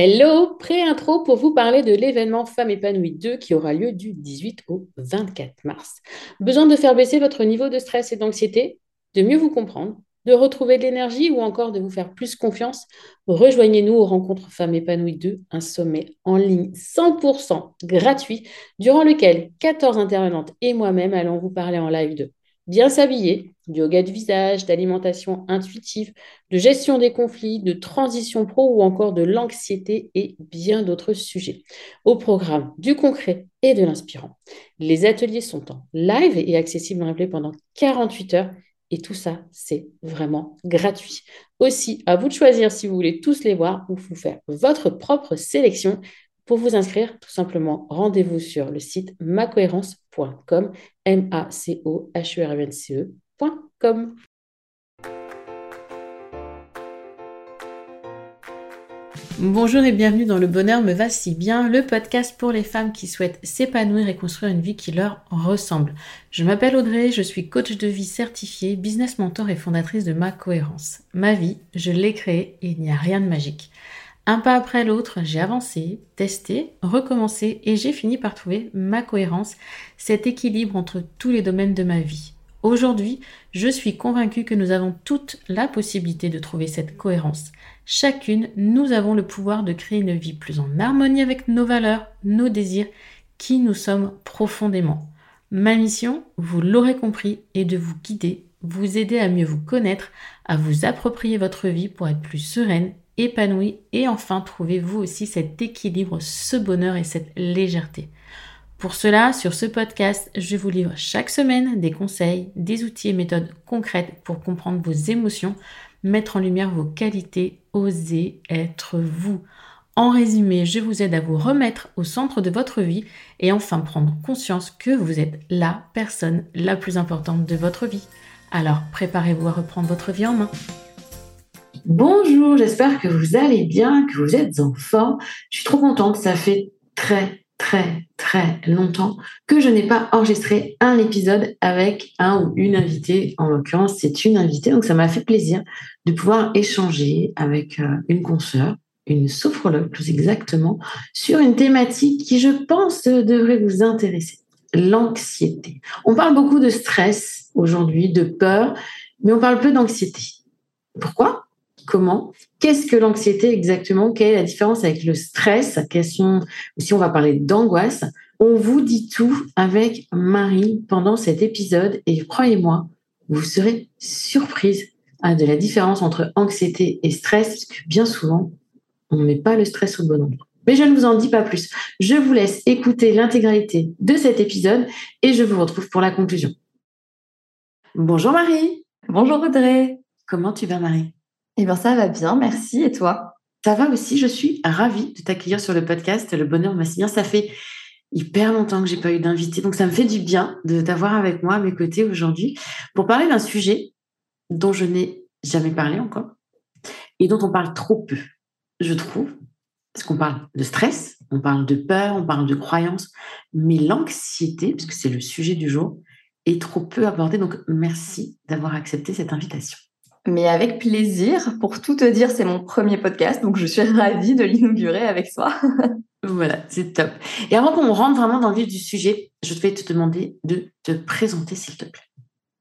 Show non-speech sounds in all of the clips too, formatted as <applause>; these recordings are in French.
Hello, pré-intro pour vous parler de l'événement Femmes épanouies 2 qui aura lieu du 18 au 24 mars. Besoin de faire baisser votre niveau de stress et d'anxiété, de mieux vous comprendre, de retrouver de l'énergie ou encore de vous faire plus confiance Rejoignez-nous aux rencontres Femmes épanouies 2, un sommet en ligne 100% gratuit durant lequel 14 intervenantes et moi-même allons vous parler en live de bien s'habiller, du yoga de visage, d'alimentation intuitive, de gestion des conflits, de transition pro ou encore de l'anxiété et bien d'autres sujets. Au programme du concret et de l'inspirant. Les ateliers sont en live et accessibles en replay pendant 48 heures. Et tout ça, c'est vraiment gratuit. Aussi, à vous de choisir si vous voulez tous les voir ou vous faire votre propre sélection. Pour vous inscrire, tout simplement, rendez-vous sur le site macohérence.com, m a c o h e r n c ecom Bonjour et bienvenue dans Le Bonheur me va si bien, le podcast pour les femmes qui souhaitent s'épanouir et construire une vie qui leur ressemble. Je m'appelle Audrey, je suis coach de vie certifiée, business mentor et fondatrice de Ma Cohérence. Ma vie, je l'ai créée et il n'y a rien de magique. Un pas après l'autre, j'ai avancé, testé, recommencé et j'ai fini par trouver ma cohérence, cet équilibre entre tous les domaines de ma vie. Aujourd'hui, je suis convaincue que nous avons toute la possibilité de trouver cette cohérence. Chacune, nous avons le pouvoir de créer une vie plus en harmonie avec nos valeurs, nos désirs, qui nous sommes profondément. Ma mission, vous l'aurez compris, est de vous guider, vous aider à mieux vous connaître, à vous approprier votre vie pour être plus sereine épanoui et enfin trouvez vous aussi cet équilibre, ce bonheur et cette légèreté. Pour cela, sur ce podcast, je vous livre chaque semaine des conseils, des outils et méthodes concrètes pour comprendre vos émotions, mettre en lumière vos qualités, oser être vous. En résumé, je vous aide à vous remettre au centre de votre vie et enfin prendre conscience que vous êtes la personne la plus importante de votre vie. Alors préparez-vous à reprendre votre vie en main. Bonjour, j'espère que vous allez bien, que vous êtes en forme. Je suis trop contente, ça fait très très très longtemps que je n'ai pas enregistré un épisode avec un ou une invitée. En l'occurrence, c'est une invitée, donc ça m'a fait plaisir de pouvoir échanger avec euh, une consoeur, une sophrologue plus exactement, sur une thématique qui, je pense, devrait vous intéresser l'anxiété. On parle beaucoup de stress aujourd'hui, de peur, mais on parle peu d'anxiété. Pourquoi? Comment, qu'est-ce que l'anxiété exactement, quelle est la différence avec le stress, sont, si on va parler d'angoisse, on vous dit tout avec Marie pendant cet épisode et croyez-moi, vous serez surprise hein, de la différence entre anxiété et stress, parce que bien souvent, on ne met pas le stress au bon endroit. Mais je ne vous en dis pas plus. Je vous laisse écouter l'intégralité de cet épisode et je vous retrouve pour la conclusion. Bonjour Marie. Bonjour Audrey. Comment tu vas Marie? Eh bien, ça va bien, merci. Et toi? Ça va aussi. Je suis ravie de t'accueillir sur le podcast Le Bonheur m'a bien. Ça fait hyper longtemps que j'ai pas eu d'invité, donc ça me fait du bien de t'avoir avec moi à mes côtés aujourd'hui pour parler d'un sujet dont je n'ai jamais parlé encore et dont on parle trop peu, je trouve. Parce qu'on parle de stress, on parle de peur, on parle de croyances, mais l'anxiété, puisque c'est le sujet du jour, est trop peu abordé. Donc merci d'avoir accepté cette invitation. Mais avec plaisir. Pour tout te dire, c'est mon premier podcast, donc je suis <laughs> ravie de l'inaugurer avec toi. <laughs> voilà, c'est top. Et avant qu'on rentre vraiment dans le vif du sujet, je vais te demander de te présenter, s'il te plaît.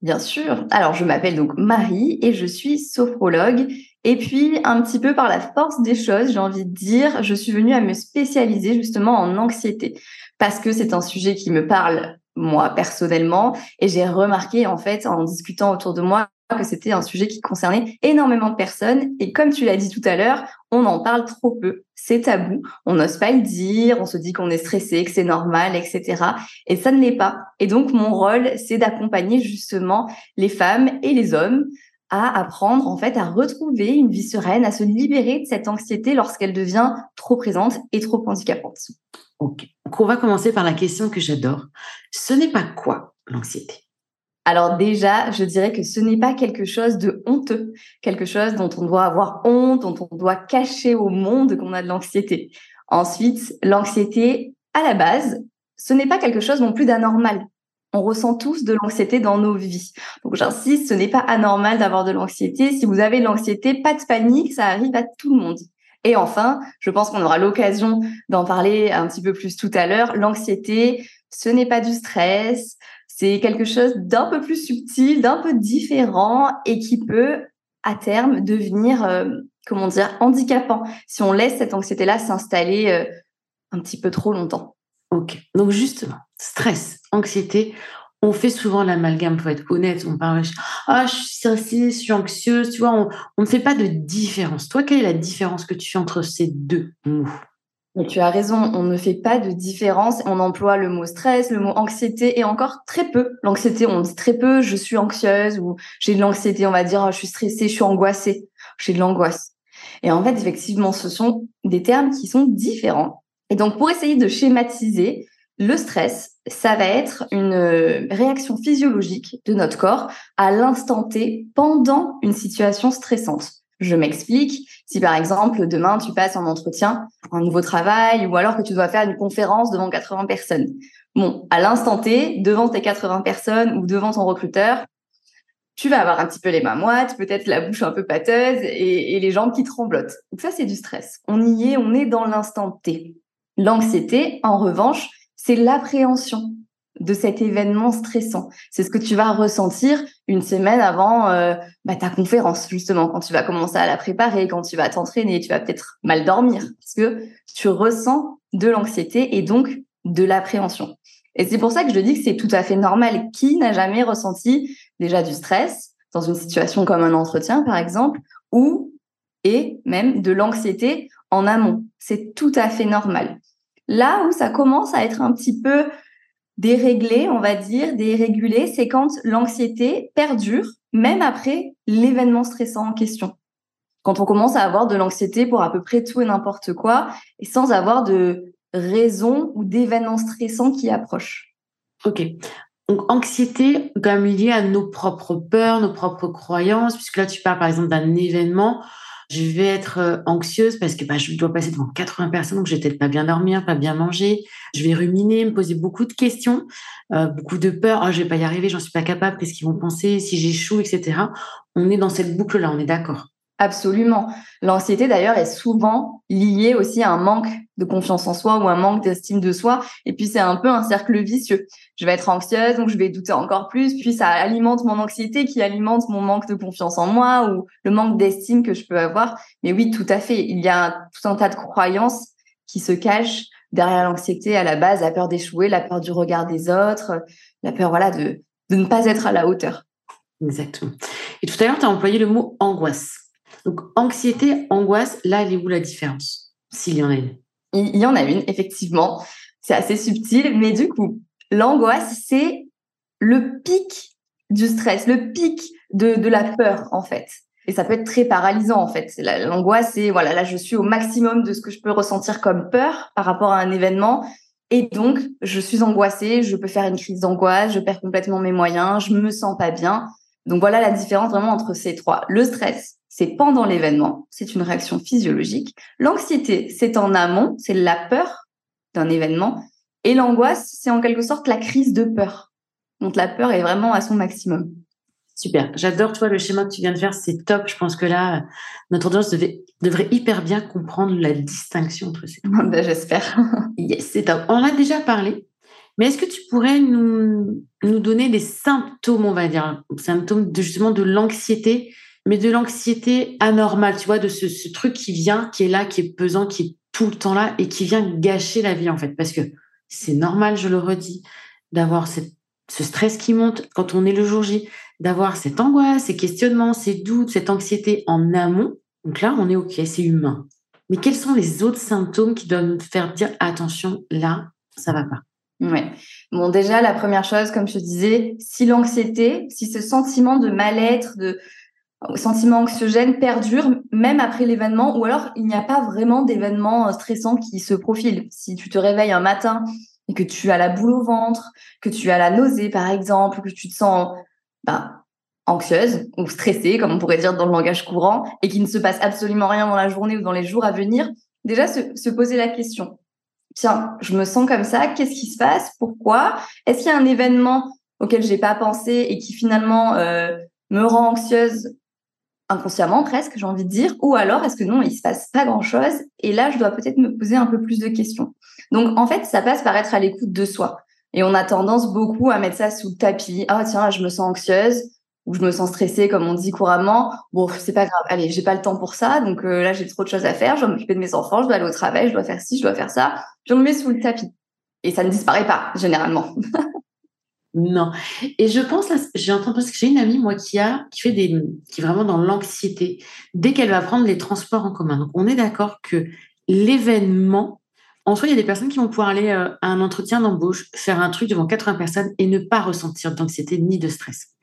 Bien sûr. Alors, je m'appelle donc Marie et je suis sophrologue. Et puis, un petit peu par la force des choses, j'ai envie de dire, je suis venue à me spécialiser justement en anxiété parce que c'est un sujet qui me parle moi personnellement et j'ai remarqué en fait en discutant autour de moi que c'était un sujet qui concernait énormément de personnes. Et comme tu l'as dit tout à l'heure, on en parle trop peu. C'est tabou. On n'ose pas le dire. On se dit qu'on est stressé, que c'est normal, etc. Et ça ne l'est pas. Et donc, mon rôle, c'est d'accompagner justement les femmes et les hommes à apprendre, en fait, à retrouver une vie sereine, à se libérer de cette anxiété lorsqu'elle devient trop présente et trop handicapante. Ok. Donc, on va commencer par la question que j'adore. Ce n'est pas quoi l'anxiété? Alors déjà, je dirais que ce n'est pas quelque chose de honteux, quelque chose dont on doit avoir honte, dont on doit cacher au monde qu'on a de l'anxiété. Ensuite, l'anxiété, à la base, ce n'est pas quelque chose non plus d'anormal. On ressent tous de l'anxiété dans nos vies. Donc j'insiste, ce n'est pas anormal d'avoir de l'anxiété. Si vous avez de l'anxiété, pas de panique, ça arrive à tout le monde. Et enfin, je pense qu'on aura l'occasion d'en parler un petit peu plus tout à l'heure, l'anxiété, ce n'est pas du stress, c'est quelque chose d'un peu plus subtil, d'un peu différent et qui peut à terme devenir, euh, comment dire, handicapant si on laisse cette anxiété-là s'installer euh, un petit peu trop longtemps. Ok, donc justement, stress, anxiété, on fait souvent l'amalgame, faut être honnête. On parle, ah, je suis stressée, je suis anxieuse, tu vois, on, ne fait pas de différence. Toi, quelle est la différence que tu fais entre ces deux mots? Tu as raison, on ne fait pas de différence. On emploie le mot stress, le mot anxiété et encore très peu. L'anxiété, on dit très peu, je suis anxieuse ou j'ai de l'anxiété, on va dire, je suis stressée, je suis angoissée, j'ai de l'angoisse. Et en fait, effectivement, ce sont des termes qui sont différents. Et donc, pour essayer de schématiser, le stress, ça va être une réaction physiologique de notre corps à l'instant T pendant une situation stressante. Je m'explique. Si par exemple demain tu passes en entretien pour un nouveau travail ou alors que tu dois faire une conférence devant 80 personnes. Bon, à l'instant T, devant tes 80 personnes ou devant ton recruteur, tu vas avoir un petit peu les mains moites, peut-être la bouche un peu pâteuse et, et les jambes qui tremblotent. Donc ça, c'est du stress. On y est, on est dans l'instant T. L'anxiété, en revanche, c'est l'appréhension de cet événement stressant. C'est ce que tu vas ressentir une semaine avant euh, bah, ta conférence, justement, quand tu vas commencer à la préparer, quand tu vas t'entraîner, tu vas peut-être mal dormir, parce que tu ressens de l'anxiété et donc de l'appréhension. Et c'est pour ça que je dis que c'est tout à fait normal. Qui n'a jamais ressenti déjà du stress dans une situation comme un entretien, par exemple, ou et même de l'anxiété en amont? C'est tout à fait normal. Là où ça commence à être un petit peu déréglé, on va dire, dérégulé, c'est quand l'anxiété perdure, même après l'événement stressant en question. Quand on commence à avoir de l'anxiété pour à peu près tout et n'importe quoi, et sans avoir de raison ou d'événement stressant qui approche. Ok. Donc, anxiété, comme liée à nos propres peurs, nos propres croyances, puisque là, tu parles par exemple d'un événement je vais être euh, anxieuse parce que bah, je dois passer devant 80 personnes, donc je vais peut-être pas bien dormir, pas bien manger. Je vais ruminer, me poser beaucoup de questions, euh, beaucoup de peur. Oh, je vais pas y arriver, j'en suis pas capable. Qu'est-ce qu'ils vont penser si j'échoue, etc. On est dans cette boucle-là, on est d'accord. Absolument. L'anxiété, d'ailleurs, est souvent liée aussi à un manque de confiance en soi ou un manque d'estime de soi. Et puis, c'est un peu un cercle vicieux. Je vais être anxieuse, donc je vais douter encore plus. Puis, ça alimente mon anxiété qui alimente mon manque de confiance en moi ou le manque d'estime que je peux avoir. Mais oui, tout à fait. Il y a tout un tas de croyances qui se cachent derrière l'anxiété à la base, la peur d'échouer, la peur du regard des autres, la peur, voilà, de, ne pas être à la hauteur. Exactement. Et tout à l'heure, tu as employé le mot angoisse. Donc, anxiété, angoisse, là, elle est où la différence S'il y en a une? Il y en a une, effectivement. C'est assez subtil, mais du coup, l'angoisse, c'est le pic du stress, le pic de, de la peur, en fait. Et ça peut être très paralysant, en fait. L'angoisse, c'est, voilà, là, je suis au maximum de ce que je peux ressentir comme peur par rapport à un événement. Et donc, je suis angoissée, je peux faire une crise d'angoisse, je perds complètement mes moyens, je me sens pas bien. Donc voilà la différence vraiment entre ces trois. Le stress, c'est pendant l'événement, c'est une réaction physiologique. L'anxiété, c'est en amont, c'est la peur d'un événement. Et l'angoisse, c'est en quelque sorte la crise de peur. Donc la peur est vraiment à son maximum. Super. J'adore, toi, le schéma que tu viens de faire, c'est top. Je pense que là, notre audience devrait hyper bien comprendre la distinction entre ces deux. <laughs> Ben, j'espère. <laughs> yes, c'est top. On en a déjà parlé, mais est-ce que tu pourrais nous, nous donner des symptômes, on va dire, symptômes de, justement de l'anxiété mais de l'anxiété anormale, tu vois, de ce, truc qui vient, qui est là, qui est pesant, qui est tout le temps là et qui vient gâcher la vie en fait. Parce que c'est normal, je le redis, d'avoir ce stress qui monte quand on est le jour J, d'avoir cette angoisse, ces questionnements, ces doutes, cette anxiété en amont. Donc là, on est OK, c'est humain. Mais quels sont les autres symptômes qui doivent nous faire dire attention, là, ça va pas? Ouais. Bon, déjà, la première chose, comme je disais, si l'anxiété, si ce sentiment de mal-être, de, sentiment anxiogène perdure même après l'événement ou alors il n'y a pas vraiment d'événement euh, stressant qui se profile. Si tu te réveilles un matin et que tu as la boule au ventre, que tu as la nausée par exemple, que tu te sens ben, anxieuse ou stressée comme on pourrait dire dans le langage courant et qu'il ne se passe absolument rien dans la journée ou dans les jours à venir, déjà se, se poser la question. Tiens, je me sens comme ça, qu'est-ce qui se passe? Pourquoi? Est-ce qu'il y a un événement auquel j'ai pas pensé et qui finalement euh, me rend anxieuse inconsciemment presque, j'ai envie de dire, ou alors est-ce que non, il se passe pas grand-chose et là, je dois peut-être me poser un peu plus de questions. Donc, en fait, ça passe par être à l'écoute de soi. Et on a tendance beaucoup à mettre ça sous le tapis. Ah, tiens, là, je me sens anxieuse ou je me sens stressée, comme on dit couramment. Bon, c'est pas grave. Allez, j'ai pas le temps pour ça. Donc euh, là, j'ai trop de choses à faire. Je dois m'occuper de mes enfants. Je dois aller au travail. Je dois faire ci, je dois faire ça. Je me mets sous le tapis. Et ça ne disparaît pas, généralement. <laughs> Non. Et je pense, j'ai entendu parce que j'ai une amie, moi, qui a, qui fait des, qui est vraiment dans l'anxiété dès qu'elle va prendre les transports en commun. Donc, on est d'accord que l'événement, en soi, il y a des personnes qui vont pouvoir aller euh, à un entretien d'embauche, faire un truc devant 80 personnes et ne pas ressentir d'anxiété ni de stress.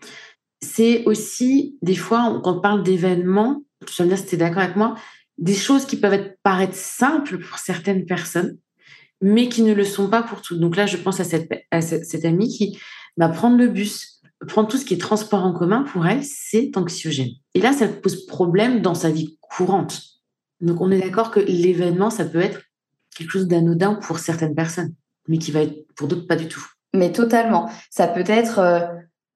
C'est aussi, des fois, quand on parle d'événements, tu vas me dire d'accord avec moi, des choses qui peuvent paraître simples pour certaines personnes, mais qui ne le sont pas pour toutes. Donc là, je pense à cette, à cette amie qui bah, prendre le bus, prendre tout ce qui est transport en commun, pour elle, c'est anxiogène. Et là, ça pose problème dans sa vie courante. Donc, on est d'accord que l'événement, ça peut être quelque chose d'anodin pour certaines personnes, mais qui va être pour d'autres pas du tout. Mais totalement. Ça peut être, euh,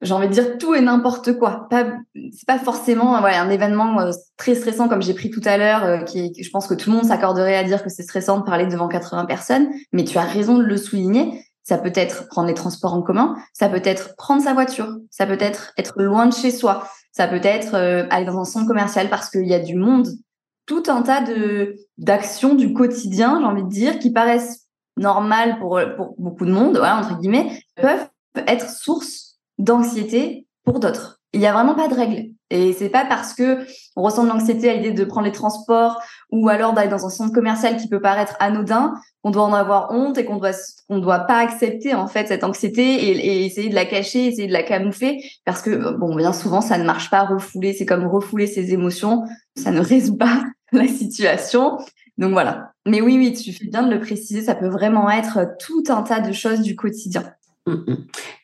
j'ai envie de dire, tout et n'importe quoi. Pas, c'est pas forcément un événement euh, très stressant comme j'ai pris tout à l'heure, euh, qui, je pense que tout le monde s'accorderait à dire que c'est stressant de parler devant 80 personnes. Mais tu as raison de le souligner. Ça peut être prendre les transports en commun, ça peut être prendre sa voiture, ça peut être être loin de chez soi, ça peut être euh, aller dans un centre commercial parce qu'il y a du monde, tout un tas de d'actions du quotidien, j'ai envie de dire, qui paraissent normales pour, pour beaucoup de monde, voilà, entre guillemets, peuvent être source d'anxiété pour d'autres. Il n'y a vraiment pas de règle. Et c'est pas parce que on ressent de l'anxiété à l'idée de prendre les transports ou alors d'aller dans un centre commercial qui peut paraître anodin qu'on doit en avoir honte et qu'on doit qu'on doit pas accepter en fait cette anxiété et, essayer de la cacher, essayer de la camoufler parce que bon bien souvent ça ne marche pas refouler, c'est comme refouler ses émotions, ça ne <laughs> résout pas la situation. Donc voilà. Mais oui oui, tu fais bien de le préciser, ça peut vraiment être tout un tas de choses du quotidien. Mmh, mmh.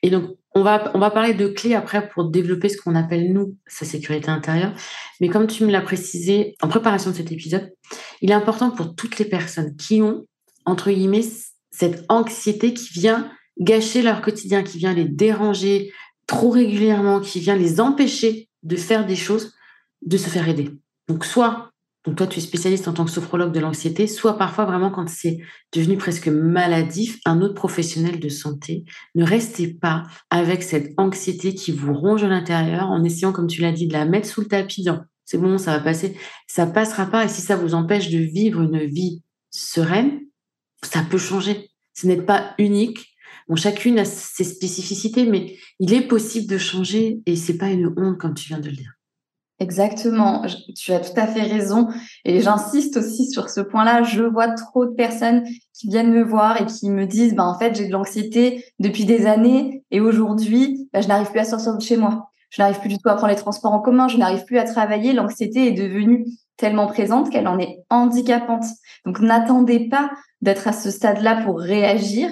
Et donc on va, parler de clés après pour développer ce qu'on appelle, nous, sa sécurité intérieure. Mais comme tu me l'as précisé en préparation de cet épisode, il est important pour toutes les personnes qui ont, entre guillemets, cette anxiété qui vient gâcher leur quotidien, qui vient les déranger trop régulièrement, qui vient les empêcher de faire des choses, de se faire aider. Donc, soit donc toi, tu es spécialiste en tant que sophrologue de l'anxiété, soit parfois vraiment quand c'est devenu presque maladif, un autre professionnel de santé. Ne restez pas avec cette anxiété qui vous ronge à l'intérieur en essayant, comme tu l'as dit, de la mettre sous le tapis. C'est bon, ça va passer. Ça passera pas. Et si ça vous empêche de vivre une vie sereine, ça peut changer. Ce n'est pas unique. Bon, chacune a ses spécificités, mais il est possible de changer et c'est pas une honte comme tu viens de le dire. Exactement, tu as tout à fait raison. Et j'insiste aussi sur ce point-là. Je vois trop de personnes qui viennent me voir et qui me disent, bah, en fait, j'ai de l'anxiété depuis des années et aujourd'hui, bah, je n'arrive plus à sortir de chez moi. Je n'arrive plus du tout à prendre les transports en commun. Je n'arrive plus à travailler. L'anxiété est devenue tellement présente qu'elle en est handicapante. Donc, n'attendez pas d'être à ce stade-là pour réagir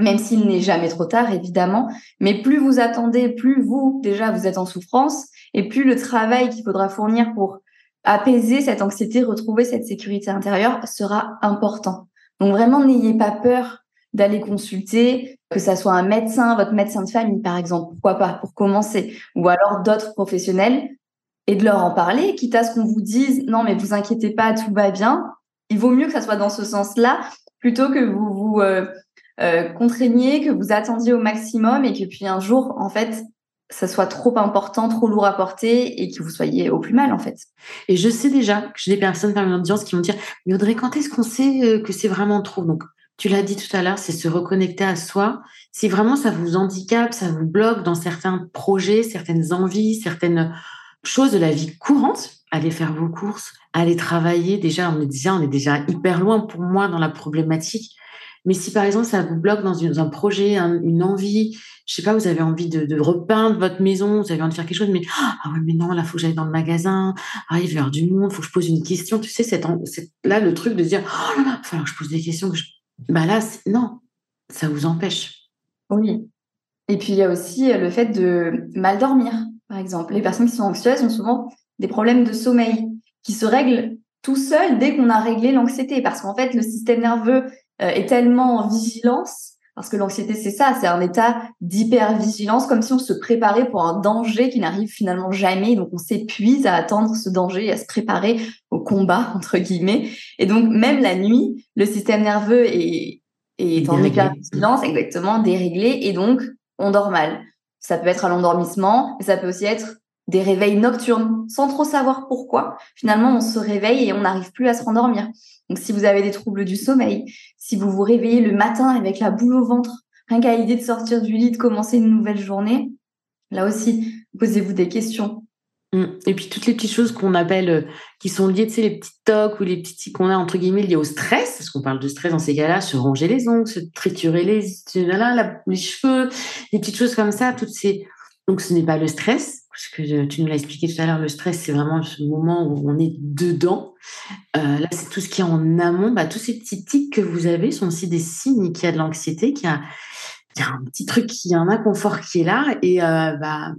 même s'il n'est jamais trop tard, évidemment. Mais plus vous attendez, plus vous, déjà, vous êtes en souffrance, et plus le travail qu'il faudra fournir pour apaiser cette anxiété, retrouver cette sécurité intérieure sera important. Donc vraiment, n'ayez pas peur d'aller consulter, que ça soit un médecin, votre médecin de famille, par exemple, pourquoi pas, pour commencer, ou alors d'autres professionnels, et de leur en parler, quitte à ce qu'on vous dise, non, mais vous inquiétez pas, tout va bien. Il vaut mieux que ça soit dans ce sens-là, plutôt que vous vous euh, contraigniez, que vous attendiez au maximum et que puis un jour, en fait, ça soit trop important, trop lourd à porter et que vous soyez au plus mal en fait. Et je sais déjà que j'ai des personnes parmi l'audience qui vont dire Mais Audrey, quand est-ce qu'on sait euh, que c'est vraiment trop? Donc, tu l'as dit tout à l'heure, c'est se reconnecter à soi. Si vraiment ça vous handicape, ça vous bloque dans certains projets, certaines envies, certaines choses de la vie courante, allez faire vos courses, allez travailler. Déjà, on est déjà, on est déjà hyper loin pour moi dans la problématique. Mais si par exemple ça vous bloque dans, un projet, une envie, je sais pas, vous avez envie de, repeindre votre maison, vous avez envie de faire quelque chose, mais ah ouais, mais non, là faut que j'aille dans le magasin, ah il va du monde, faut que je pose une question, tu sais, c'est là le truc de dire oh là là, falloir que je pose des questions, que je... bah là non, ça vous empêche. Oui. Et puis il y a aussi euh, le fait de mal dormir, par exemple. Les personnes qui sont anxieuses ont souvent des problèmes de sommeil qui se règlent tout seuls dès qu'on a réglé l'anxiété, parce qu'en fait le système nerveux est tellement en vigilance. Parce que l'anxiété, c'est ça, c'est un état d'hypervigilance, comme si on se préparait pour un danger qui n'arrive finalement jamais. Donc, on s'épuise à attendre ce danger, à se préparer au combat, entre guillemets. Et donc, même la nuit, le système nerveux est, est en hypervigilance, exactement, déréglé, et donc, on dort mal. Ça peut être à l'endormissement, mais ça peut aussi être des réveils nocturnes, sans trop savoir pourquoi. Finalement, on se réveille et on n'arrive plus à se rendormir. Donc, si vous avez des troubles du sommeil, si vous vous réveillez le matin avec la boule au ventre, rien qu'à l'idée de sortir du lit, de commencer une nouvelle journée, là aussi, posez-vous des questions. Mmh. Et puis toutes les petites choses qu'on appelle, euh, qui sont liées, tu sais, les petites tocs ou les petits qu'on a entre guillemets liés au stress, parce qu'on parle de stress dans ces cas-là, se ronger les ongles, se triturer les, les cheveux, des petites choses comme ça, toutes ces. Donc ce n'est pas le stress, parce que tu nous l'as expliqué tout à l'heure, le stress, c'est vraiment ce moment où on est dedans. Euh, là, c'est tout ce qui est en amont. Bah, tous ces petits tics que vous avez sont aussi des signes qu'il y a de l'anxiété, qu'il y a, un petit truc, qu'il y a un inconfort qui est là. Et euh, bah,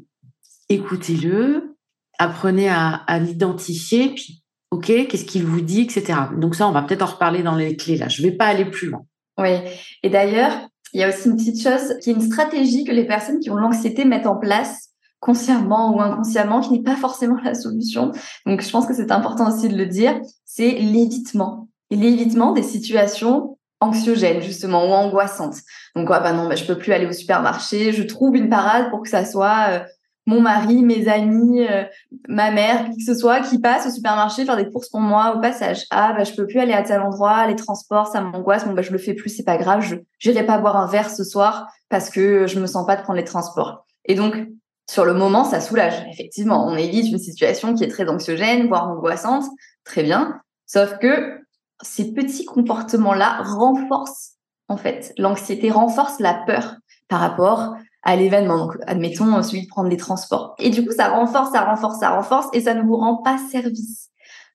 écoutez-le, apprenez à, à l'identifier, puis OK, qu'est-ce qu'il vous dit, etc. Donc ça, on va peut-être en reparler dans les clés là. Je ne vais pas aller plus loin. Oui. Et d'ailleurs, il y a aussi une petite chose qui est une stratégie que les personnes qui ont l'anxiété mettent en place consciemment ou inconsciemment, qui n'est pas forcément la solution. Donc, je pense que c'est important aussi de le dire, c'est l'évitement. Et l'évitement des situations anxiogènes, justement, ou angoissantes. Donc, ah bah non, bah, je peux plus aller au supermarché, je trouve une parade pour que ça soit euh, mon mari, mes amis, euh, ma mère, qui que ce soit, qui passe au supermarché faire des courses pour moi au passage. Ah, bah, je peux plus aller à tel endroit, les transports, ça m'angoisse. Bon, bah, je le fais plus, c'est pas grave, je n'irai pas boire un verre ce soir parce que je me sens pas de prendre les transports. Et donc, sur le moment, ça soulage. Effectivement, on évite une situation qui est très anxiogène, voire angoissante. Très bien. Sauf que ces petits comportements-là renforcent, en fait, l'anxiété renforce la peur par rapport à l'événement. Donc, admettons celui de prendre les transports. Et du coup, ça renforce, ça renforce, ça renforce et ça ne vous rend pas service.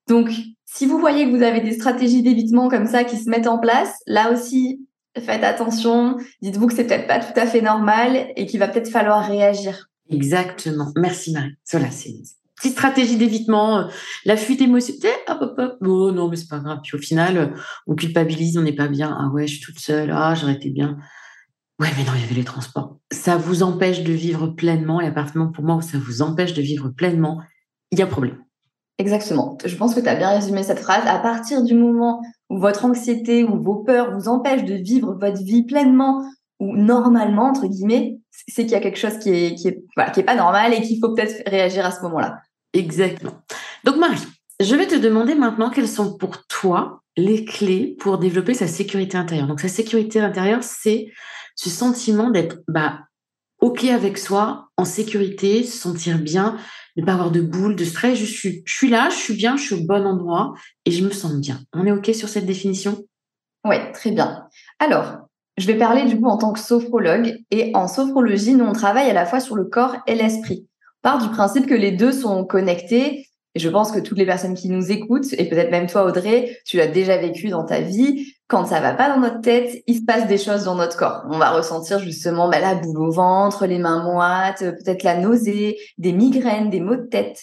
Donc, si vous voyez que vous avez des stratégies d'évitement comme ça qui se mettent en place, là aussi, faites attention. Dites-vous que c'est peut-être pas tout à fait normal et qu'il va peut-être falloir réagir. Exactement. Merci Marie. Voilà, c'est une petite stratégie d'évitement. Euh, la fuite émotionnelle, hop, hop, hop. Oh non, mais c'est pas grave. Puis au final, euh, on culpabilise, on n'est pas bien. Ah ouais, je suis toute seule. Ah, j'aurais été bien. Ouais, mais non, il y avait les transports. Ça vous empêche de vivre pleinement. Et moment, pour moi, où ça vous empêche de vivre pleinement, il y a problème. Exactement. Je pense que tu as bien résumé cette phrase. À partir du moment où votre anxiété ou vos peurs vous empêchent de vivre votre vie pleinement ou normalement, entre guillemets, c'est qu'il y a quelque chose qui est, qui est, voilà, qui est pas normal et qu'il faut peut-être réagir à ce moment-là. Exactement. Donc Marie, je vais te demander maintenant quelles sont pour toi les clés pour développer sa sécurité intérieure. Donc sa sécurité intérieure, c'est ce sentiment d'être bah, OK avec soi, en sécurité, se sentir bien, ne pas avoir de boule, de stress. Je suis, je suis là, je suis bien, je suis au bon endroit et je me sens bien. On est OK sur cette définition? Oui, très bien. Alors, je vais parler du coup en tant que sophrologue et en sophrologie, nous on travaille à la fois sur le corps et l'esprit. On part du principe que les deux sont connectés et je pense que toutes les personnes qui nous écoutent et peut-être même toi Audrey, tu l'as déjà vécu dans ta vie. Quand ça va pas dans notre tête, il se passe des choses dans notre corps. On va ressentir justement bah, la boule au ventre, les mains moites, peut-être la nausée, des migraines, des maux de tête.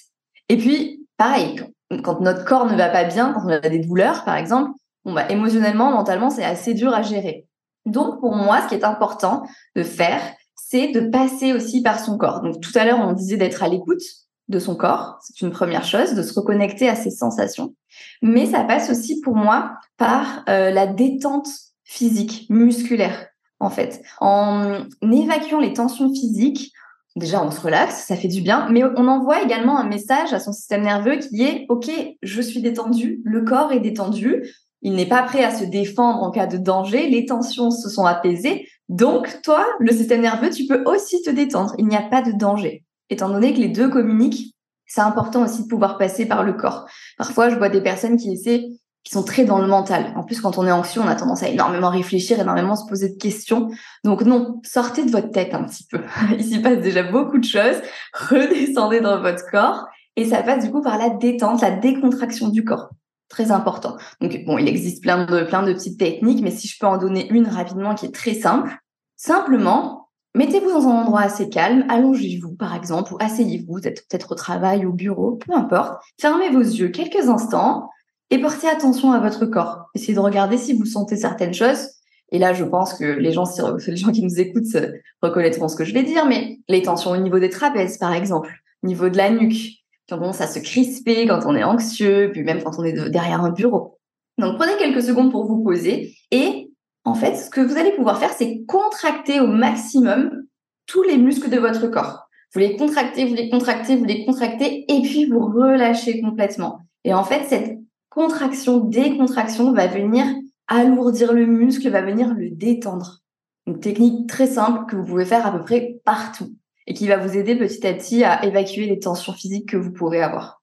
Et puis pareil, quand notre corps ne va pas bien, quand on a des douleurs par exemple, bon bah émotionnellement, mentalement, c'est assez dur à gérer. Donc, pour moi, ce qui est important de faire, c'est de passer aussi par son corps. Donc, tout à l'heure, on disait d'être à l'écoute de son corps. C'est une première chose, de se reconnecter à ses sensations. Mais ça passe aussi pour moi par euh, la détente physique, musculaire, en fait. En évacuant les tensions physiques, déjà on se relaxe, ça fait du bien, mais on envoie également un message à son système nerveux qui est OK, je suis détendu, le corps est détendu, il n'est pas prêt à se défendre en cas de danger, les tensions se sont apaisées, donc toi, le système nerveux, tu peux aussi te détendre, il n'y a pas de danger. Étant donné que les deux communiquent, c'est important aussi de pouvoir passer par le corps. Parfois, je vois des personnes qui essaient, qui sont très dans le mental. En plus, quand on est anxieux, on a tendance à énormément réfléchir, énormément se poser de questions. Donc non, sortez de votre tête un petit peu. <laughs> Il s'y passe déjà beaucoup de choses. Redescendez dans votre corps et ça passe du coup par la détente, la décontraction du corps très important. Donc, bon, il existe plein de, plein de petites techniques, mais si je peux en donner une rapidement qui est très simple, simplement, mettez-vous dans un endroit assez calme, allongez-vous par exemple, ou asseyez-vous, vous êtes peut-être au travail, au bureau, peu importe. Fermez vos yeux quelques instants et portez attention à votre corps. Essayez de regarder si vous sentez certaines choses Et là, je pense que les gens, <laughs> les gens qui nous écoutent reconnaîtront ce que je vais dire, mais les tensions au niveau des trapèzes, par exemple, au niveau de la nuque, qui ont tendance à se crisper quand on est anxieux, puis même quand on est derrière un bureau. Donc, prenez quelques secondes pour vous poser et en fait, ce que vous allez pouvoir faire, c'est contracter au maximum tous les muscles de votre corps. Vous les contractez, vous les contractez, vous les contractez, et puis vous relâchez complètement. Et en fait, cette contraction, décontraction va venir alourdir le muscle, va venir le détendre. Une technique très simple que vous pouvez faire à peu près partout et qui va vous aider petit à petit à évacuer les tensions physiques que vous pourrez avoir.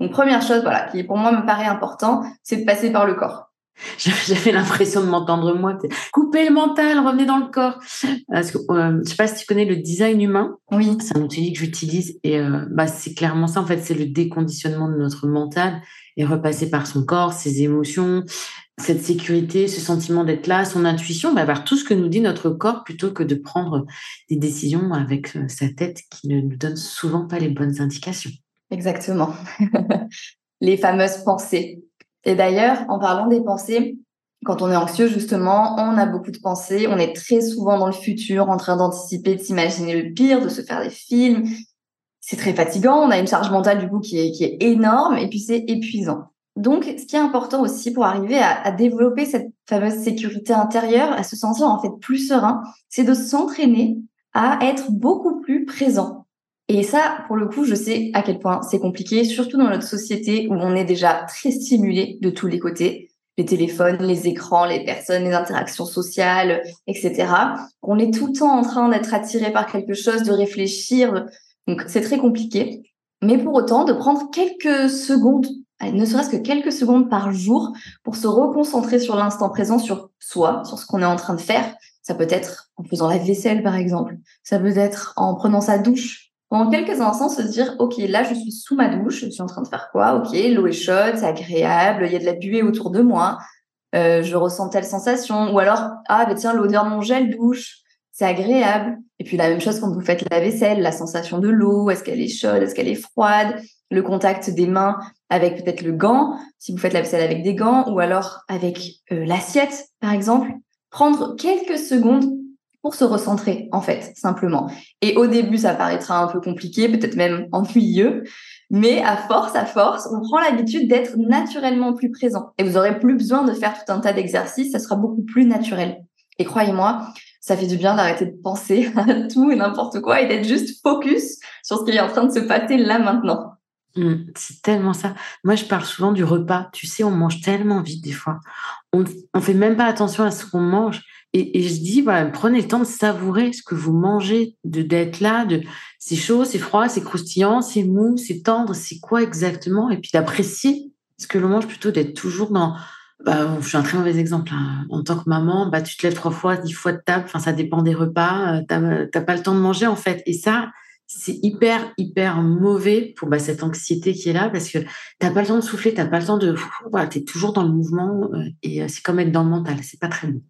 Donc première chose, voilà, qui pour moi me paraît important, c'est de passer par le corps. <laughs> J'avais l'impression de m'entendre moi. Couper le mental, revenez dans le corps. Parce que, euh, je sais pas si tu connais le design humain. Oui. C'est un outil que j'utilise et euh, bah, c'est clairement ça. En fait, c'est le déconditionnement de notre mental et repasser par son corps, ses émotions, cette sécurité, ce sentiment d'être là, son intuition, bah, voir tout ce que nous dit notre corps plutôt que de prendre des décisions avec euh, sa tête qui ne nous donne souvent pas les bonnes indications. Exactement. <laughs> les fameuses pensées et d'ailleurs, en parlant des pensées, quand on est anxieux, justement, on a beaucoup de pensées, on est très souvent dans le futur, en train d'anticiper, de s'imaginer le pire, de se faire des films. C'est très fatigant, on a une charge mentale du coup qui est énorme et puis c'est épuisant. Donc, ce qui est important aussi pour arriver à, développer cette fameuse sécurité intérieure, à se sentir en fait plus serein, c'est de s'entraîner à être beaucoup plus présent et ça, pour le coup, je sais à quel point c'est compliqué, surtout dans notre société où on est déjà très stimulé de tous les côtés. Les téléphones, les écrans, les personnes, les interactions sociales, etc. On est tout le temps en train d'être attiré par quelque chose, de réfléchir. Donc, c'est très compliqué. Mais pour autant, de prendre quelques secondes, ne serait-ce que quelques secondes par jour pour se reconcentrer sur l'instant présent, sur soi, sur ce qu'on est en train de faire. Ça peut être en faisant la vaisselle, par exemple. Ça peut être en prenant sa douche en quelques instants, se dire, OK, là, je suis sous ma douche, je suis en train de faire quoi? OK, l'eau est chaude, c'est agréable, il y a de la buée autour de moi, euh, je ressens telle sensation. Ou alors, ah, ben tiens, l'odeur de mon gel douche, c'est agréable. Et puis la même chose quand vous faites la vaisselle, la sensation de l'eau, est-ce qu'elle est chaude, est-ce qu'elle est froide, le contact des mains avec peut-être le gant, si vous faites la vaisselle avec des gants, ou alors avec euh, l'assiette, par exemple. Prendre quelques secondes pour se recentrer, en fait, simplement. Et au début, ça paraîtra un peu compliqué, peut-être même <laughs> ennuyeux, mais à force, à force, on prend l'habitude d'être naturellement plus présent. Et vous aurez plus besoin de faire tout un tas d'exercices, ça sera beaucoup plus naturel. Et croyez-moi, ça fait du bien d'arrêter de penser <laughs> à tout et n'importe quoi et d'être juste focus sur ce qui est en train de se passer là maintenant. Mmh, c'est tellement ça. Moi, je parle souvent du repas. Tu sais, on mange tellement vite des fois. On ne fait même pas attention à ce qu'on mange. Et, je dis, prenez le temps de savourer ce que vous mangez, de d'être là, c'est chaud, c'est froid, c'est croustillant, c'est mou, c'est tendre, c'est quoi exactement, et puis d'apprécier ce que l'on mange plutôt d'être toujours dans. Bah, je suis un très mauvais exemple. Hein. En tant que maman, bah, tu te lèves trois fois, dix fois de table. Enfin, ça dépend des repas. Euh, tu n'as pas le temps de manger en fait. Et ça, c'est hyper, hyper mauvais pour bah, cette anxiété qui est là parce que tu n'as pas le temps de souffler, tu n'as pas le temps de. Voilà, tu es toujours dans le mouvement euh, et euh, c'est comme être dans le mental. C'est pas très bon.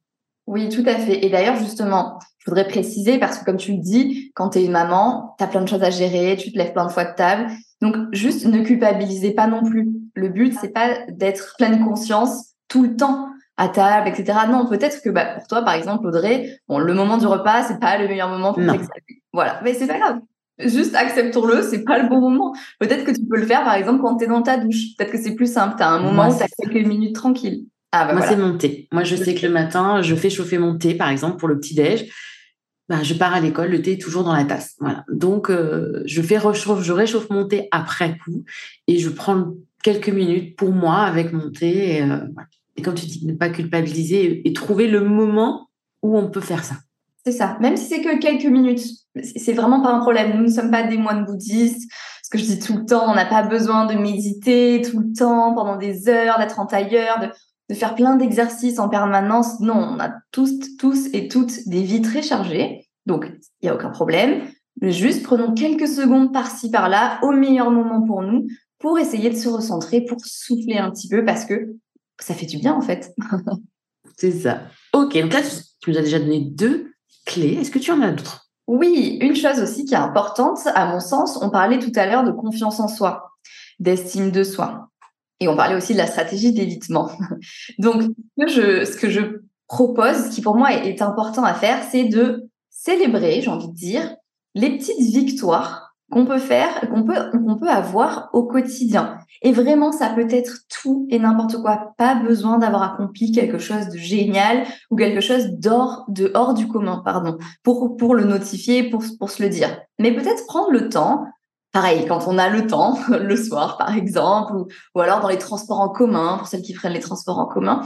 Oui, tout à fait. Et d'ailleurs, justement, je voudrais préciser parce que comme tu le dis, quand tu es une maman, tu as plein de choses à gérer, tu te lèves plein de fois de table. Donc, juste ne culpabilisez pas non plus. Le but, c'est pas d'être pleine conscience tout le temps à table, etc. Non, peut-être que bah, pour toi, par exemple, Audrey, bon, le moment du repas, c'est pas le meilleur moment pour t'exalter. Voilà, mais c'est pas grave. Juste acceptons-le, c'est pas le bon moment. Peut-être que tu peux le faire, par exemple, quand tu es dans ta douche. Peut-être que c'est plus simple. Tu as un moment où tu as quelques minutes tranquilles. Ah, bah Moi, c'est mon thé. Moi, je sais que le matin, je fais chauffer mon thé, par exemple, pour le petit-déj. Bah, je pars à l'école, le thé est toujours dans la tasse. Voilà. Donc, euh, je fais réchauffe, je réchauffe mon thé après coup et je prends quelques minutes pour moi avec mon thé. Et, euh, et comme tu dis, ne pas culpabiliser et, trouver le moment où on peut faire ça. C'est ça. Même si c'est que quelques minutes, c'est vraiment pas un problème. Nous ne sommes pas des moines bouddhistes. Ce que je dis tout le temps, on n'a pas besoin de méditer tout le temps pendant des heures, d'être en tailleur. De faire plein d'exercices en permanence. Non, on a tous, tous et toutes des vies très chargées. Donc, il n'y a aucun problème. Juste prenons quelques secondes par-ci, par-là, au meilleur moment pour nous, pour essayer de se recentrer, pour souffler un petit peu, parce que ça fait du bien, en fait. <laughs> C'est ça. Ok, donc là, tu nous as déjà donné deux clés. Est-ce que tu en as d'autres? Oui, une chose aussi qui est importante, à mon sens, on parlait tout à l'heure de confiance en soi, d'estime de soi. Et on parlait aussi de la stratégie d'évitement. <laughs> Donc, ce que, je, propose, ce qui pour moi est important à faire, c'est de célébrer, j'ai envie de dire, les petites victoires qu'on peut faire, qu'on peut, peut avoir au quotidien. Et vraiment, ça peut être tout et n'importe quoi. Pas besoin d'avoir accompli quelque chose de génial ou quelque chose d'hors, de hors du commun, pardon, pour, pour le notifier, pour, pour se le dire. Mais peut-être prendre le temps, pareil, quand on a le temps, <laughs> le soir, par exemple, ou, ou alors dans les transports en commun, pour celles qui prennent les transports en commun,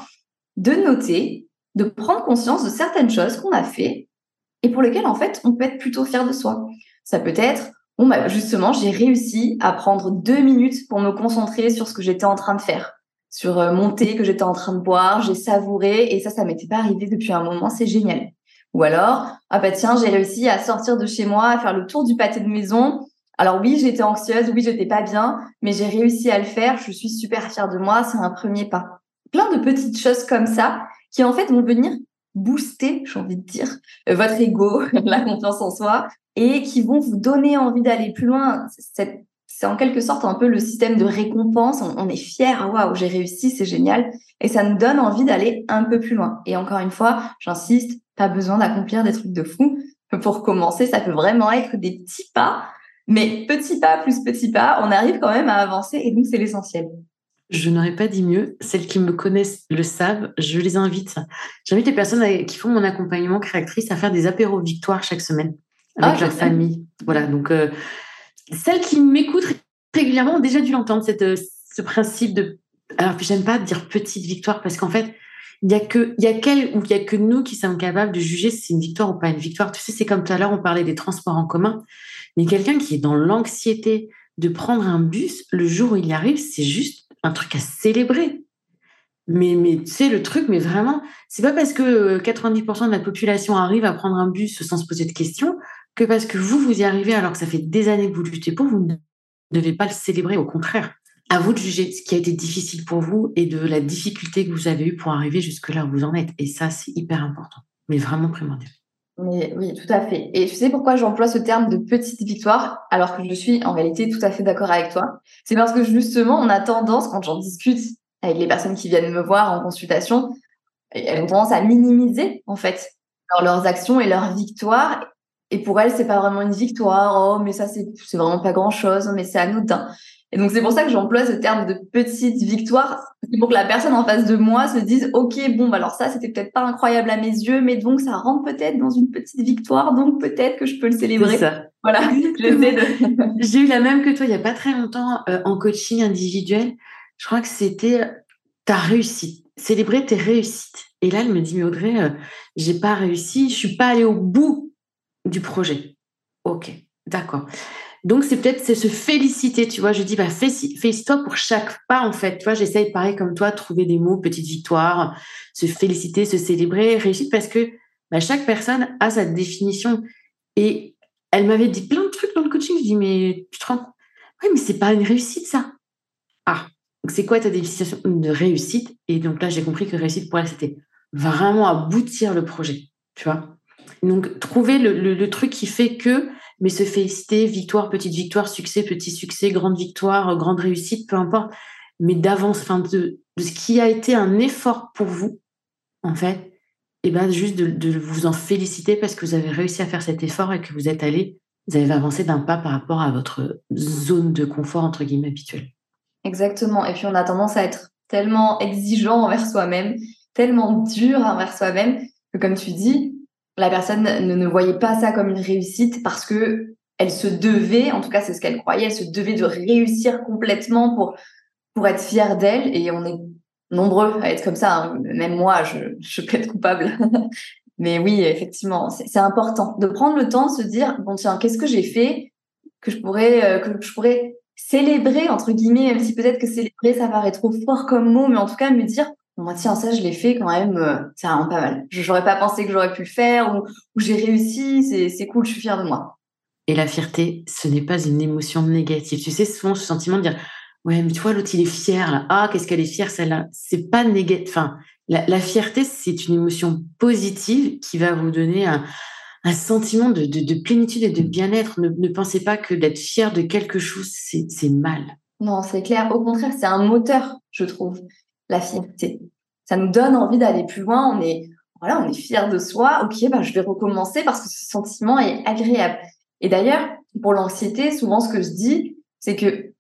de noter, de prendre conscience de certaines choses qu'on a fait et pour lesquelles, en fait, on peut être plutôt fier de soi. Ça peut être Bon, bah, justement, j'ai réussi à prendre deux minutes pour me concentrer sur ce que j'étais en train de faire, sur euh, mon thé que j'étais en train de boire, j'ai savouré et ça, ça m'était pas arrivé depuis un moment, c'est génial. Ou alors, ah bah tiens, j'ai réussi à sortir de chez moi, à faire le tour du pâté de maison. Alors oui, j'étais anxieuse, oui, j'étais pas bien, mais j'ai réussi à le faire, je suis super fière de moi, c'est un premier pas. Plein de petites choses comme ça qui en fait vont venir booster, j'ai envie de dire, euh, votre ego, <laughs> la confiance en soi, et qui vont vous donner envie d'aller plus loin. C'est en quelque sorte un peu le système de récompense. On, est fier, waouh, j'ai réussi, c'est génial. Et ça nous donne envie d'aller un peu plus loin. Et encore une fois, j'insiste, pas besoin d'accomplir des trucs de fou. Pour commencer, ça peut vraiment être des petits pas. Mais petits pas plus petits pas, on arrive quand même à avancer et donc c'est l'essentiel. Je n'aurais pas dit mieux. Celles qui me connaissent le savent. Je les invite. J'invite les personnes qui font mon accompagnement créatrice à faire des apéros victoires chaque semaine avec ah, leur famille. Voilà. Donc, euh, celles qui m'écoutent régulièrement ont déjà dû l'entendre, euh, ce principe de. Alors, j'aime pas dire petite victoire parce qu'en fait, il y a que, il y a quel, ou il y a que nous qui sommes capables de juger si c'est une victoire ou pas une victoire. Tu sais, c'est comme tout à l'heure, on parlait des transports en commun. Mais quelqu'un qui est dans l'anxiété de prendre un bus, le jour où il y arrive, c'est juste un truc à célébrer. Mais, mais sais, le truc, mais vraiment, c'est pas parce que 90% euh, de la population arrive à prendre un bus sans se poser de questions que parce que vous, vous y arrivez alors que ça fait des années que vous luttez pour, vous ne devez pas le célébrer. Au contraire, à vous de juger ce qui a été difficile pour vous et de la difficulté que vous avez eue pour arriver jusque là où vous en êtes. Et ça, c'est hyper important, mais vraiment primordial. Mais oui, tout à fait. Et tu sais pourquoi j'emploie ce terme de petite victoire alors que je suis en réalité tout à fait d'accord avec toi? C'est parce que justement, on a tendance, quand j'en discute avec les personnes qui viennent me voir en consultation, elles ont tendance à minimiser en fait leurs actions et leurs victoires. Et pour elles, c'est pas vraiment une victoire. Oh, mais ça, c'est vraiment pas grand chose, mais c'est anodin. Et donc, c'est pour ça que j'emploie ce terme de petite victoire. C'est pour que la personne en face de moi se dise, OK, bon, bah alors ça, c'était peut-être pas incroyable à mes yeux, mais donc ça rentre peut-être dans une petite victoire, donc peut-être que je peux le célébrer. Ça. Voilà, <laughs> <laughs> J'ai eu la même que toi il y a pas très longtemps euh, en coaching individuel. Je crois que c'était ta réussite, célébrer tes réussites. Et là, elle me dit, mais Audrey, euh, j'ai pas réussi, je suis pas allée au bout du projet. Ok, d'accord. Donc, c'est peut-être c'est se féliciter, tu vois. Je dis, bah, félicite-toi pour chaque pas, en fait. Tu vois, j'essaye, pareil comme toi, trouver des mots, petite victoire, se féliciter, se célébrer, réussite, parce que bah, chaque personne a sa définition. Et elle m'avait dit plein de trucs dans le coaching. Je dis, mais tu te rends compte? Oui, mais c'est pas une réussite, ça. Ah, donc c'est quoi ta définition de réussite? Et donc là, j'ai compris que réussite pour elle, c'était vraiment aboutir le projet, tu vois. Donc, trouver le truc qui fait que mais se féliciter, victoire, petite victoire, succès, petit succès, grande victoire, grande réussite, peu importe, mais d'avance, enfin, de, ce qui a été un effort pour vous, en fait, et ben juste de, vous en féliciter parce que vous avez réussi à faire cet effort et que vous êtes allé, vous avez avancé d'un pas par rapport à votre zone de confort, entre guillemets, habituelle. Exactement. Et puis, on a tendance à être tellement exigeant envers soi-même, tellement dur envers soi-même, que comme tu dis, la personne ne, ne voyait pas ça comme une réussite parce que elle se devait, en tout cas c'est ce qu'elle croyait, elle se devait de réussir complètement pour pour être fière d'elle et on est nombreux à être comme ça. Hein. Même moi, je, je peux être coupable. <laughs> Mais oui, effectivement, c'est important de prendre le temps de se dire bon tiens, qu'est-ce que j'ai fait que je pourrais euh, que je pourrais célébrer entre guillemets, même si peut-être que célébrer ça paraît trop fort comme mot, mais en tout cas me dire Bon, tiens, ça, je l'ai fait quand même, euh, c'est vraiment pas mal. Je n'aurais pas pensé que j'aurais pu le faire ou, j'ai réussi, c'est cool, je suis fière de moi. Et la fierté, ce n'est pas une émotion négative. Tu sais, souvent, ce sentiment de dire, ouais, mais tu vois, l'autre, il est fier, là. Ah, qu'est-ce qu'elle est fière, celle-là. C'est pas négatif. Enfin, la, fierté, c'est une émotion positive qui va vous donner un, sentiment de, plénitude et de bien-être. Ne, ne pensez pas que d'être fier de quelque chose, c'est mal. Non, c'est clair. Au contraire, c'est un moteur, je trouve la fierté. Ça nous donne envie d'aller plus loin. On est, voilà, on est fier de soi. Ok, bah, je vais recommencer parce que ce sentiment est agréable. Et d'ailleurs, pour l'anxiété, souvent ce que je dis, c'est que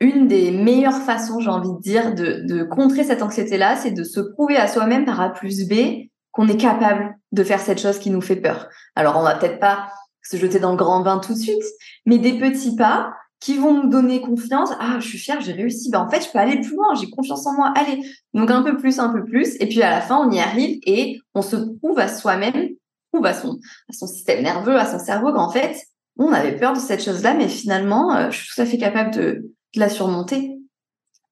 une des meilleures façons, j'ai envie de dire, de, de contrer cette anxiété-là, c'est de se prouver à soi-même par A plus B qu'on est capable de faire cette chose qui nous fait peur. Alors, on va peut-être pas se jeter dans le grand bain tout de suite, mais des petits pas qui vont nous donner confiance. Ah, je suis fière, j'ai réussi. Ben, en fait, je peux aller plus loin, j'ai confiance en moi. Allez. Donc, un peu plus, un peu plus. Et puis, à la fin, on y arrive et on se prouve à soi-même, prouve à son, système nerveux, à son cerveau qu'en fait, on avait peur de cette chose-là, mais finalement, euh, je suis tout à fait capable de la surmonter.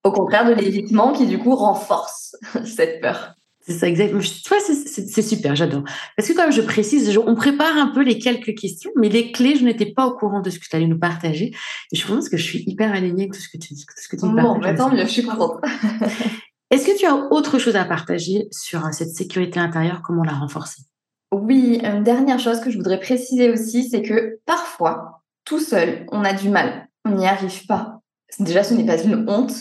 Au contraire de l'évitement qui, du coup, renforce <laughs> cette peur. C'est ça, exactement. Tu vois, c'est super, j'adore. Parce que, comme je précise, on prépare un peu les quelques questions, mais les clés, je n'étais pas au courant de ce que tu allais nous partager. Et je pense que je suis hyper alignée avec tout ce que tu, tout ce que tu me partages. Bon, bah, tant mieux, je suis contente. <laughs> Est-ce que tu as autre chose à partager sur cette sécurité intérieure, comment la renforcer? Oui, une dernière chose que je voudrais préciser aussi, c'est que parfois, tout seul, on a du mal. On n'y arrive pas. Déjà, ce n'est pas une honte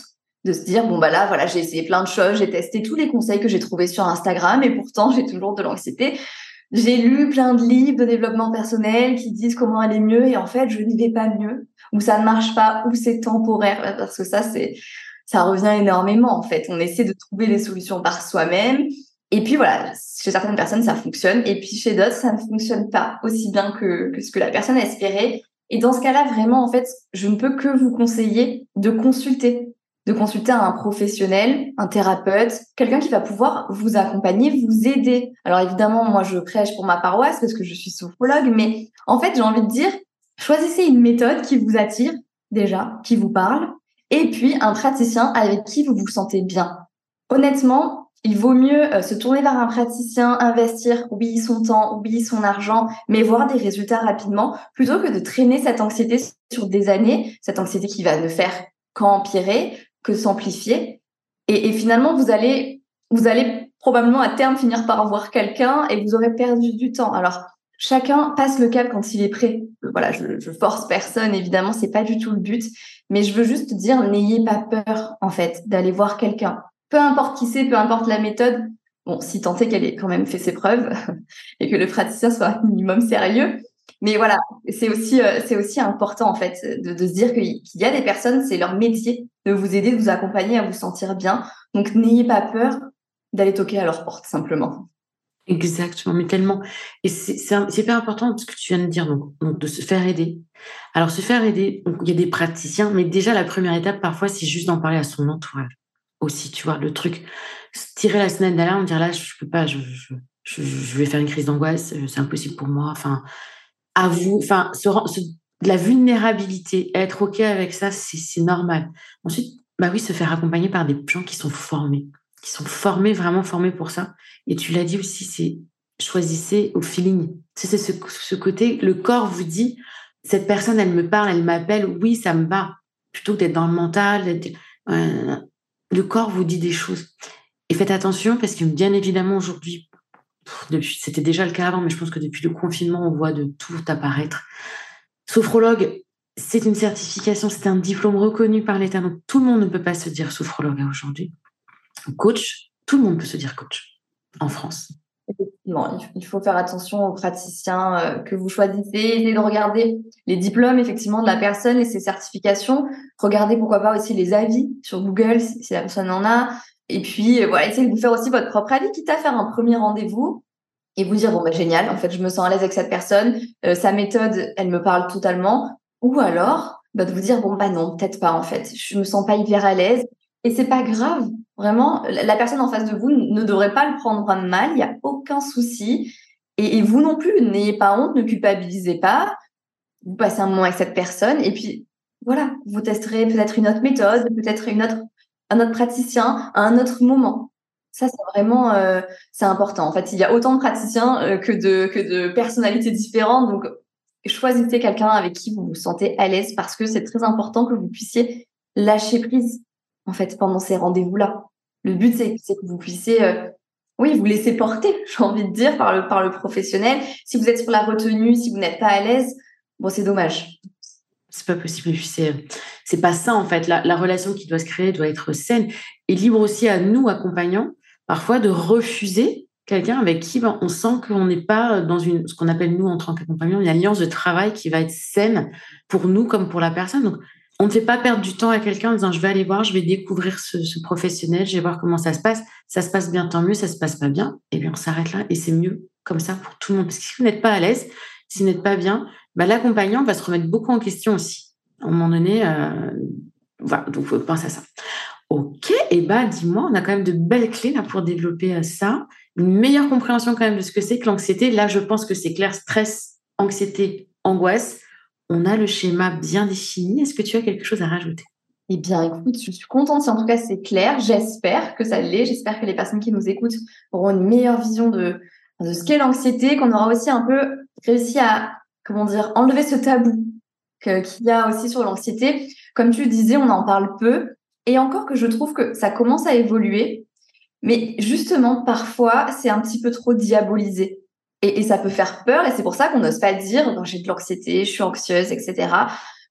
de se dire bon bah là voilà j'ai essayé plein de choses j'ai testé tous les conseils que j'ai trouvés sur Instagram et pourtant j'ai toujours de l'anxiété. J'ai lu plein de livres de développement personnel qui disent comment aller mieux et en fait je n'y vais pas mieux ou ça ne marche pas ou c'est temporaire. Parce que ça c'est ça revient énormément en fait. On essaie de trouver les solutions par soi-même et puis voilà chez certaines personnes ça fonctionne et puis chez d'autres ça ne fonctionne pas aussi bien que, que ce que la personne a espéré et dans ce cas-là vraiment en fait je ne peux que vous conseiller de consulter de consulter un professionnel, un thérapeute, quelqu'un qui va pouvoir vous accompagner, vous aider. Alors évidemment, moi je prêche pour ma paroisse parce que je suis sophrologue, mais en fait j'ai envie de dire, choisissez une méthode qui vous attire déjà, qui vous parle, et puis un praticien avec qui vous vous sentez bien. Honnêtement, il vaut mieux euh, se tourner vers un praticien, investir, oui, son temps, oui, son argent, mais voir des résultats rapidement, plutôt que de traîner cette anxiété sur des années, cette anxiété qui va ne faire qu'empirer, que s'amplifier. Et, finalement, vous allez, vous allez probablement à terme finir par voir quelqu'un et vous aurez perdu du temps. Alors, chacun passe le cap quand il est prêt. Voilà, je, je force personne, évidemment, c'est pas du tout le but. Mais je veux juste dire, n'ayez pas peur, en fait, d'aller voir quelqu'un. Peu importe qui c'est, peu importe la méthode. Bon, si tant est qu'elle ait quand même fait ses preuves <laughs> et que le praticien soit un minimum sérieux. Mais voilà, c'est aussi, euh, aussi important en fait de, se dire qu'il y a des personnes, c'est leur métier de vous aider, de vous accompagner à vous sentir bien. Donc n'ayez pas peur d'aller toquer à leur porte simplement. Exactement, mais tellement. Et c'est hyper important ce que tu viens de dire, donc, de se faire aider. Alors se faire aider, il y a des praticiens, mais déjà la première étape parfois c'est juste d'en parler à son entourage aussi, tu vois, le truc, tirer la semaine d'alarme, dire là je peux pas, je, je, je, je vais faire une crise d'angoisse, euh, c'est impossible pour moi, enfin vous, enfin, la vulnérabilité, être OK avec ça, c'est normal. Ensuite, bah oui, se faire accompagner par des gens qui sont formés, qui sont formés, vraiment formés pour ça. Et tu l'as dit aussi, c'est choisissez au feeling. C'est ce, ce côté, le corps vous dit, cette personne, elle me parle, elle m'appelle, oui, ça me va. Plutôt que d'être dans le mental, euh, le corps vous dit des choses. Et faites attention parce que bien évidemment aujourd'hui, c'était déjà le cas avant, mais je pense que depuis le confinement, on voit de tout apparaître. Sophrologue, c'est une certification, c'est un diplôme reconnu par l'État. Donc, tout le monde ne peut pas se dire sophrologue aujourd'hui. Coach, tout le monde peut se dire coach en France. Effectivement, il faut faire attention aux praticiens euh, que vous choisissez, essayez de regarder les diplômes effectivement de la personne et ses certifications. Regardez pourquoi pas aussi les avis sur Google si la personne en a. Et puis, euh, voilà, essayez de vous faire aussi votre propre avis, quitte à faire un premier rendez-vous et vous dire, bon, bah, génial, en fait, je me sens à l'aise avec cette personne, euh, sa méthode, elle me parle totalement. Ou alors, bah, de vous dire, bon, bah non, peut-être pas, en fait, je me sens pas hyper à l'aise. Et c'est pas grave. Vraiment, la personne en face de vous ne devrait pas le prendre mal, il n'y a aucun souci. Et, et vous non plus, n'ayez pas honte, ne culpabilisez pas. Vous passez un moment avec cette personne et puis voilà, vous testerez peut-être une autre méthode, peut-être une autre un autre praticien à un autre moment. Ça, c'est vraiment euh, c'est important. En fait, il y a autant de praticiens euh, que de que de personnalités différentes. Donc, choisissez quelqu'un avec qui vous vous sentez à l'aise parce que c'est très important que vous puissiez lâcher prise en fait pendant ces rendez-vous-là. Le but, c'est que vous puissiez euh, oui, vous laisser porter, <laughs> j'ai envie de dire, par le, par le professionnel. Si vous êtes sur la retenue, si vous n'êtes pas à l'aise, bon, c'est dommage c'est pas possible. c'est, c'est pas ça, en fait. La, la, relation qui doit se créer doit être saine et libre aussi à nous, accompagnants, parfois de refuser quelqu'un avec qui ben, on sent qu'on n'est pas dans une, ce qu'on appelle nous en tant qu'accompagnant, une alliance de travail qui va être saine pour nous comme pour la personne. Donc, on ne fait pas perdre du temps à quelqu'un en disant je vais aller voir, je vais découvrir ce, professionnel, je vais voir comment ça se passe. Ça se passe bien, tant mieux, ça se passe pas bien, et eh bien on s'arrête là et c'est mieux comme ça pour tout le monde. Parce que si vous n'êtes pas à l'aise, si vous n'êtes pas bien, ben, l'accompagnant va se remettre beaucoup en question aussi. À un moment donné, euh, voilà, donc faut penser à ça. Ok, et eh ben dis-moi, on a quand même de belles clés là pour développer euh, ça une meilleure compréhension quand même de ce que c'est que l'anxiété. Là, je pense que c'est clair, stress, anxiété, angoisse. On a le schéma bien défini. Est-ce que tu as quelque chose à rajouter? Eh bien, écoute, je suis contente si en tout cas c'est clair. J'espère que ça l'est. J'espère que les personnes qui nous écoutent auront une meilleure vision de, de ce qu'est l'anxiété, qu'on aura aussi un peu réussi à, comment dire, enlever ce tabou qu'il y a aussi sur l'anxiété. Comme tu disais, on en parle peu. Et encore que je trouve que ça commence à évoluer. Mais justement, parfois, c'est un petit peu trop diabolisé. Et, ça peut faire peur, et c'est pour ça qu'on n'ose pas dire j'ai de l'anxiété, je suis anxieuse, etc.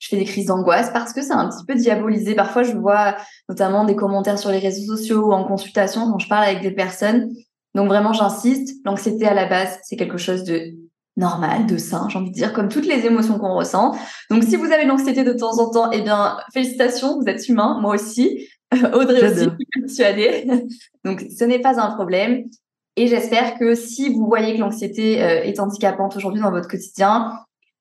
Je fais des crises d'angoisse parce que c'est un petit peu diabolisé. Parfois, je vois notamment des commentaires sur les réseaux sociaux ou en consultation quand je parle avec des personnes. Donc vraiment, j'insiste, l'anxiété à la base, c'est quelque chose de normal, de sain, j'ai envie de dire, comme toutes les émotions qu'on ressent. Donc si vous avez de l'anxiété de temps en temps, eh bien, félicitations, vous êtes humain, moi aussi. <laughs> Audrey aussi, persuadée. <laughs> Donc, ce n'est pas un problème. Et j'espère que si vous voyez que l'anxiété euh, est handicapante aujourd'hui dans votre quotidien,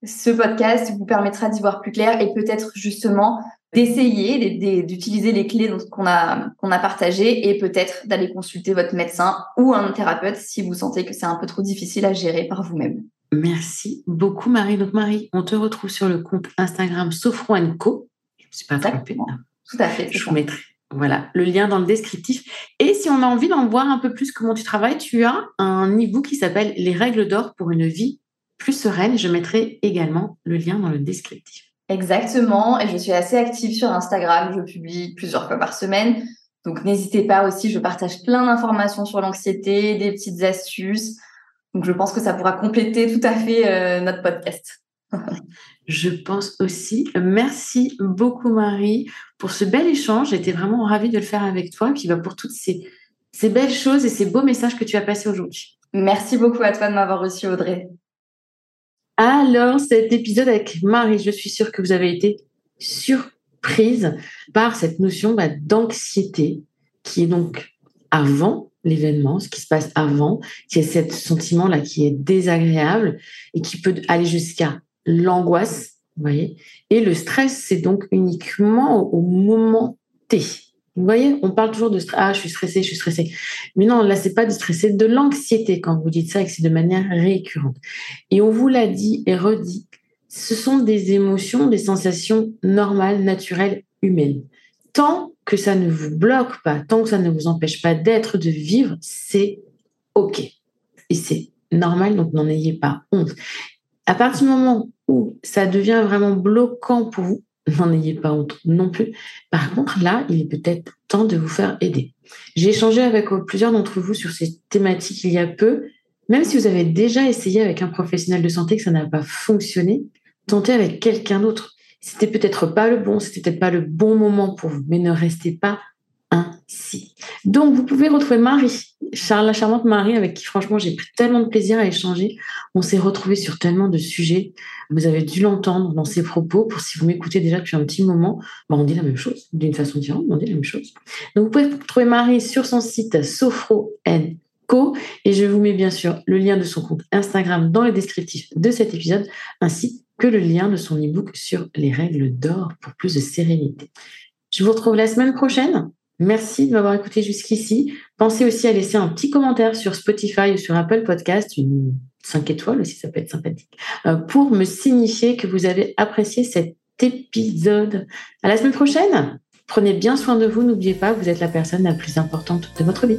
ce podcast vous permettra d'y voir plus clair et peut-être justement d'essayer d'utiliser les clés qu'on a qu'on a partagées et peut-être d'aller consulter votre médecin ou un thérapeute si vous sentez que c'est un peu trop difficile à gérer par vous-même. Merci beaucoup Marie. Donc Marie, on te retrouve sur le compte Instagram Sofro Co. Je ne me suis pas trompée. Tout à fait. Je vous mettrai voilà, le lien dans le descriptif. Et si on a envie d'en voir un peu plus comment tu travailles, tu as un e-book qui s'appelle Les règles d'or pour une vie plus sereine. Je mettrai également le lien dans le descriptif. Exactement. Et je suis assez active sur Instagram. Je publie plusieurs fois par semaine. Donc n'hésitez pas aussi, je partage plein d'informations sur l'anxiété, des petites astuces. Donc je pense que ça pourra compléter tout à fait euh, notre podcast. Je pense aussi. Merci beaucoup, Marie, pour ce bel échange. J'étais vraiment ravie de le faire avec toi. Et puis, bah, pour toutes ces, ces belles choses et ces beaux messages que tu as passés aujourd'hui. Merci beaucoup à toi de m'avoir reçu, Audrey. Alors, cet épisode avec Marie, je suis sûre que vous avez été surprise par cette notion bah, d'anxiété qui est donc avant l'événement, ce qui se passe avant, qui est ce sentiment-là qui est désagréable et qui peut aller jusqu'à l'angoisse, vous voyez. Et le stress, c'est donc uniquement au moment T. Vous voyez, on parle toujours de stress. Ah, je suis stressée, je suis stressée. Mais non, là, c'est pas stress, c'est de l'anxiété quand vous dites ça et que c'est de manière récurrente. Et on vous l'a dit et redit, ce sont des émotions, des sensations normales, naturelles, humaines. Tant que ça ne vous bloque pas, tant que ça ne vous empêche pas d'être, de vivre, c'est OK. Et c'est normal, donc n'en ayez pas honte. À partir du moment où ça devient vraiment bloquant pour vous, <laughs> n'en ayez pas honte non plus. Par contre, là, il est peut-être temps de vous faire aider. J'ai échangé avec plusieurs d'entre vous sur ces thématiques il y a peu. Même si vous avez déjà essayé avec un professionnel de santé que ça n'a pas fonctionné, tentez avec quelqu'un d'autre. C'était peut-être pas le bon, c'était peut-être pas le bon moment pour vous, mais ne restez pas ainsi. Donc, vous pouvez retrouver Marie, Charles, la charmante Marie, avec qui, franchement, j'ai pris tellement de plaisir à échanger. On s'est retrouvés sur tellement de sujets. Vous avez dû l'entendre dans ses propos. Pour si vous m'écoutez déjà depuis un petit moment, bah, on dit la même chose, d'une façon différente, on dit la même chose. Donc, vous pouvez trouver Marie sur son site Sofro Co. Et je vous mets bien sûr le lien de son compte Instagram dans le descriptif de cet épisode, ainsi que le lien de son e-book sur les règles d'or pour plus de sérénité. Je vous retrouve la semaine prochaine Merci de m'avoir écouté jusqu'ici. Pensez aussi à laisser un petit commentaire sur Spotify ou sur Apple Podcast, une 5 étoiles aussi, ça peut être sympathique, euh, pour me signifier que vous avez apprécié cet épisode. À la semaine prochaine. Prenez bien soin de vous. N'oubliez pas, vous êtes la personne la plus importante de votre vie.